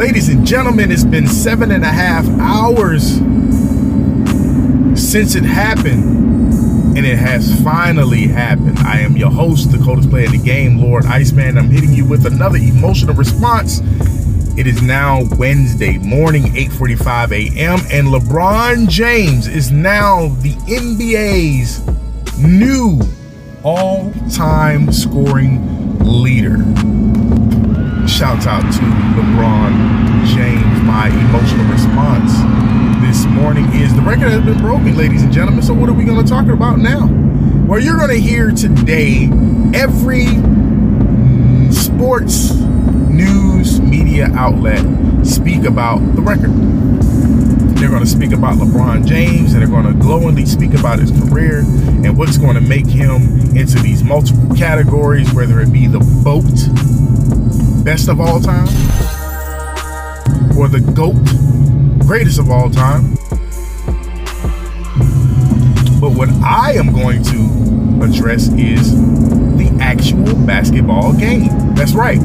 Ladies and gentlemen, it's been seven and a half hours since it happened, and it has finally happened. I am your host, the coldest player in the game, Lord Iceman. I'm hitting you with another emotional response. It is now Wednesday morning, 8:45 a.m., and LeBron James is now the NBA's new all-time scoring leader. Shouts out to LeBron James. My emotional response this morning is the record has been broken, ladies and gentlemen. So, what are we going to talk about now? Well, you're going to hear today every sports news media outlet speak about the record. They're going to speak about LeBron James and they're going to glowingly speak about his career and what's going to make him into these multiple categories, whether it be the boat best of all time or the GOAT, greatest of all time. But what I am going to address is the actual basketball game. That's right.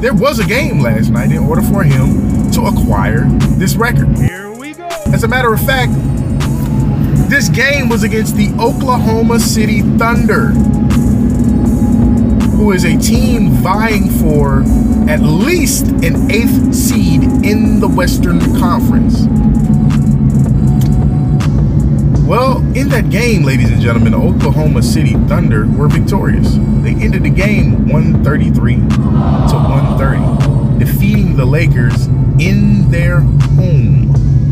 There was a game last night in order for him to acquire this record. Here we go. As a matter of fact, this game was against the Oklahoma City Thunder, who is a team vying for at least an eighth seed in the Western Conference. Well, in that game, ladies and gentlemen, the Oklahoma City Thunder were victorious. They ended the game 133 to 130, defeating the Lakers in their home.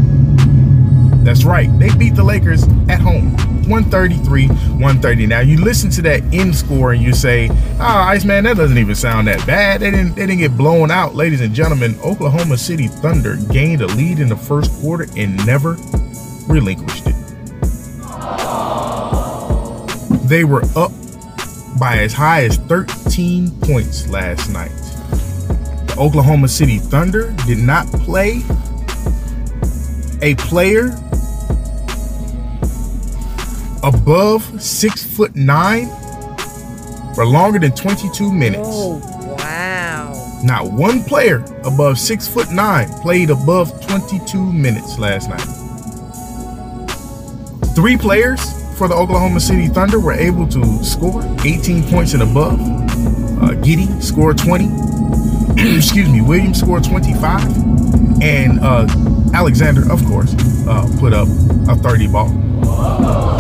That's right, they beat the Lakers at home. 133, 130. Now you listen to that end score and you say, "Ah, oh, Iceman, that doesn't even sound that bad." They didn't they didn't get blown out, ladies and gentlemen. Oklahoma City Thunder gained a lead in the first quarter and never relinquished it. They were up by as high as 13 points last night. The Oklahoma City Thunder did not play a player above six foot nine for longer than 22 minutes. Oh, wow. Not one player above six foot nine played above 22 minutes last night. Three players for the Oklahoma City Thunder were able to score 18 points and above. Uh, Giddey scored 20. Excuse me, Williams scored 25. And uh, Alexander, of course, uh, put up a 30 ball.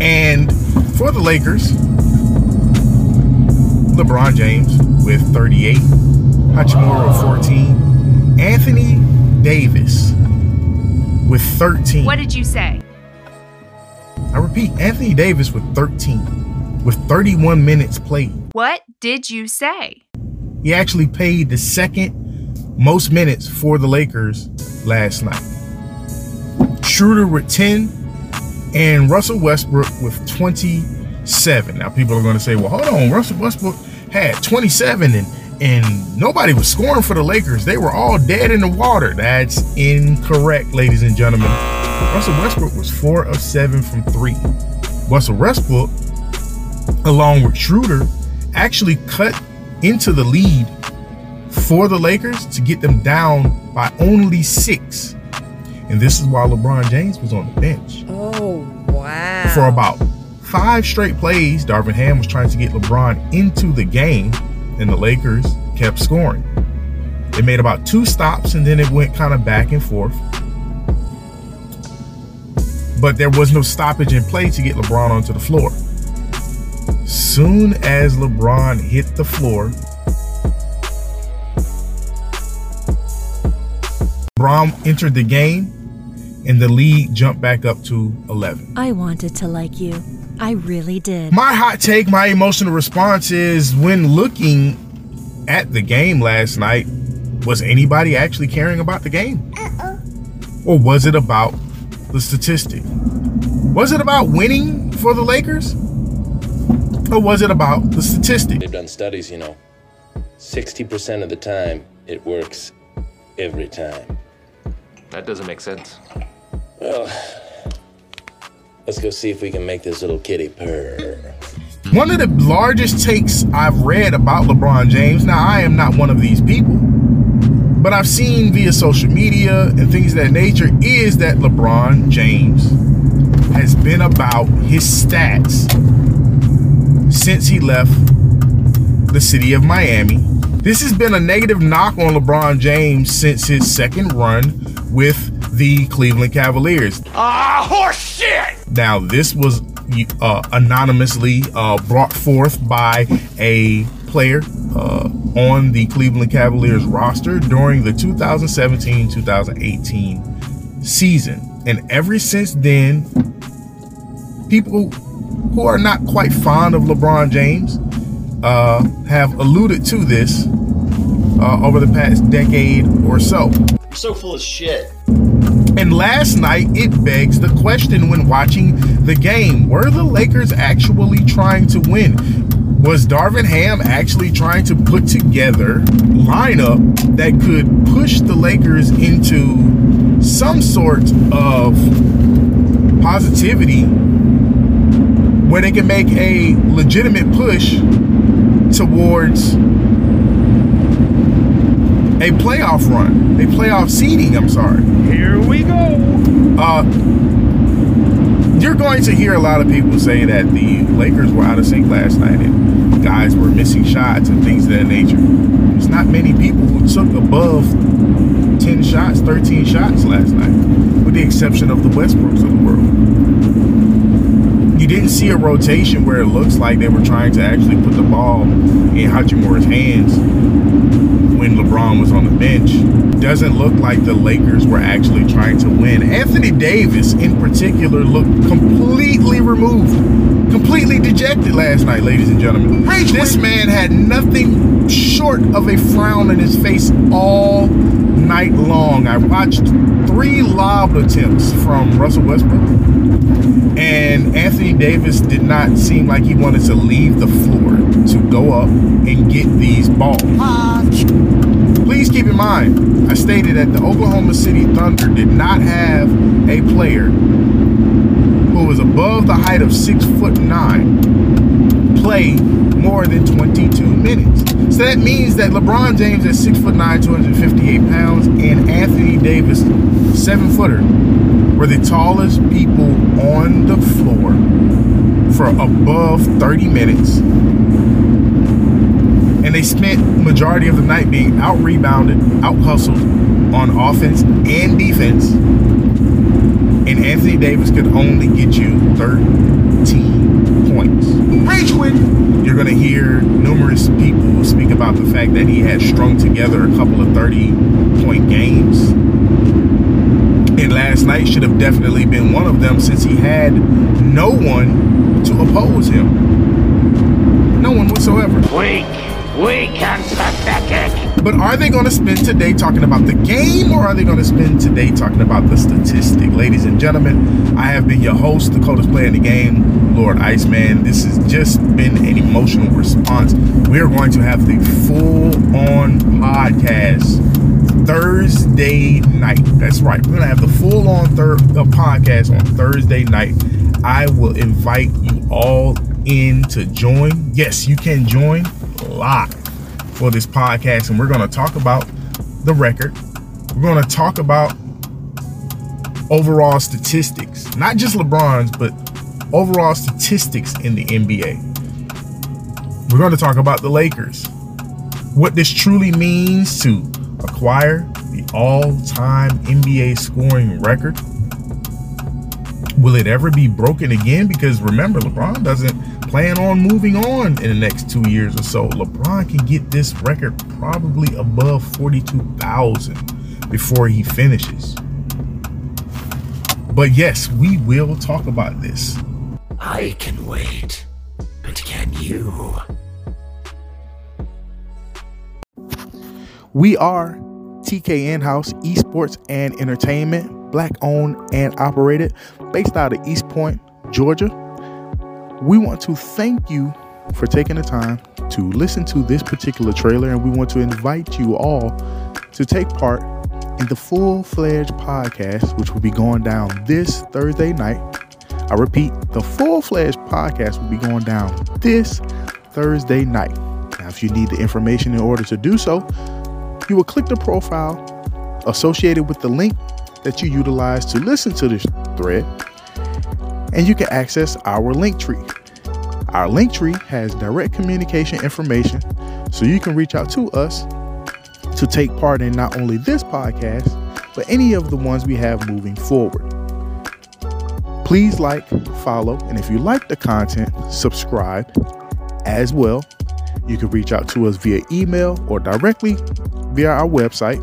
And for the Lakers, LeBron James with 38, Hachimura 14, Anthony Davis with 13. What did you say? I repeat, Anthony Davis with 13, with 31 minutes played. What did you say? He actually played the second most minutes for the Lakers last night. Schroeder with 10 and Russell Westbrook with 27. Now people are going to say, "Well, hold on, Russell Westbrook had 27 and and nobody was scoring for the Lakers. They were all dead in the water." That's incorrect, ladies and gentlemen. Russell Westbrook was 4 of 7 from 3. Russell Westbrook along with Schroeder actually cut into the lead for the Lakers to get them down by only 6 and this is why LeBron James was on the bench. Oh, For about five straight plays, Darvin Ham was trying to get LeBron into the game, and the Lakers kept scoring. They made about two stops, and then it went kind of back and forth. But there was no stoppage in play to get LeBron onto the floor. Soon as LeBron hit the floor, LeBron entered the game and the lead jumped back up to 11. I wanted to like you. I really did. My hot take, my emotional response is when looking at the game last night, was anybody actually caring about the game? Uh-uh. Or was it about the statistic? Was it about winning for the Lakers? Or was it about the statistic? They've done studies, you know. 60% of the time, it works every time. That doesn't make sense. Well, let's go see if we can make this little kitty purr. One of the largest takes I've read about LeBron James, now I am not one of these people, but I've seen via social media and things of that nature is that LeBron James has been about his stats since he left the city of Miami. This has been a negative knock on LeBron James since his second run with the Cleveland Cavaliers. Ah, horse shit! Now, this was uh, anonymously uh, brought forth by a player uh, on the Cleveland Cavaliers roster during the 2017 2018 season. And ever since then, people who are not quite fond of LeBron James uh, have alluded to this uh, over the past decade or so. You're so full of shit. And last night, it begs the question when watching the game were the Lakers actually trying to win? Was Darvin Ham actually trying to put together lineup that could push the Lakers into some sort of positivity where they can make a legitimate push towards a playoff run, a playoff seeding, I'm sorry. Here we go. Uh, you're going to hear a lot of people say that the Lakers were out of sync last night and guys were missing shots and things of that nature. There's not many people who took above 10 shots, 13 shots last night, with the exception of the Westbrooks of the world. You didn't see a rotation where it looks like they were trying to actually put the ball in Hachimura's hands when LeBron was on the bench. Doesn't look like the Lakers were actually trying to win. Anthony Davis, in particular, looked completely removed, completely dejected last night, ladies and gentlemen. This man had nothing short of a frown on his face all night long. I watched three lob attempts from Russell Westbrook, and Anthony Davis did not seem like he wanted to leave the floor to go up and get these balls. Please keep in mind, I stated that the Oklahoma City Thunder did not have a player who was above the height of six foot nine play more than 22 minutes. So that means that LeBron James at six foot nine, 258 pounds, and Anthony Davis, seven footer, were the tallest people on the floor for above 30 minutes. And they spent majority of the night being out rebounded, out hustled on offense and defense. And Anthony Davis could only get you 13 points. Rage You're going to hear numerous people speak about the fact that he had strung together a couple of 30 point games. And last night should have definitely been one of them since he had no one to oppose him. No one whatsoever. Weak. Weak and pathetic. But are they going to spend today talking about the game or are they going to spend today talking about the statistic? Ladies and gentlemen, I have been your host, the coldest player in the game, Lord Iceman. This has just been an emotional response. We are going to have the full on podcast Thursday night. That's right. We're going to have the full on uh, podcast on Thursday night. I will invite you all in to join. Yes, you can join live for this podcast, and we're going to talk about the record. We're going to talk about overall statistics, not just LeBron's, but overall statistics in the NBA. We're going to talk about the Lakers, what this truly means to acquire the all time NBA scoring record. Will it ever be broken again? Because remember, LeBron doesn't plan on moving on in the next two years or so. LeBron can get this record probably above 42,000 before he finishes. But yes, we will talk about this. I can wait. But can you? We are TK In House Esports and Entertainment, black owned and operated, based out of East Point, Georgia. We want to thank you for taking the time to listen to this particular trailer, and we want to invite you all to take part in the full fledged podcast, which will be going down this Thursday night. I repeat, the full fledged podcast will be going down this Thursday night. Now, if you need the information in order to do so, You will click the profile associated with the link that you utilize to listen to this thread, and you can access our link tree. Our link tree has direct communication information, so you can reach out to us to take part in not only this podcast, but any of the ones we have moving forward. Please like, follow, and if you like the content, subscribe as well. You can reach out to us via email or directly via our website,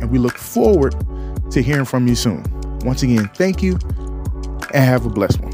and we look forward to hearing from you soon. Once again, thank you and have a blessed one.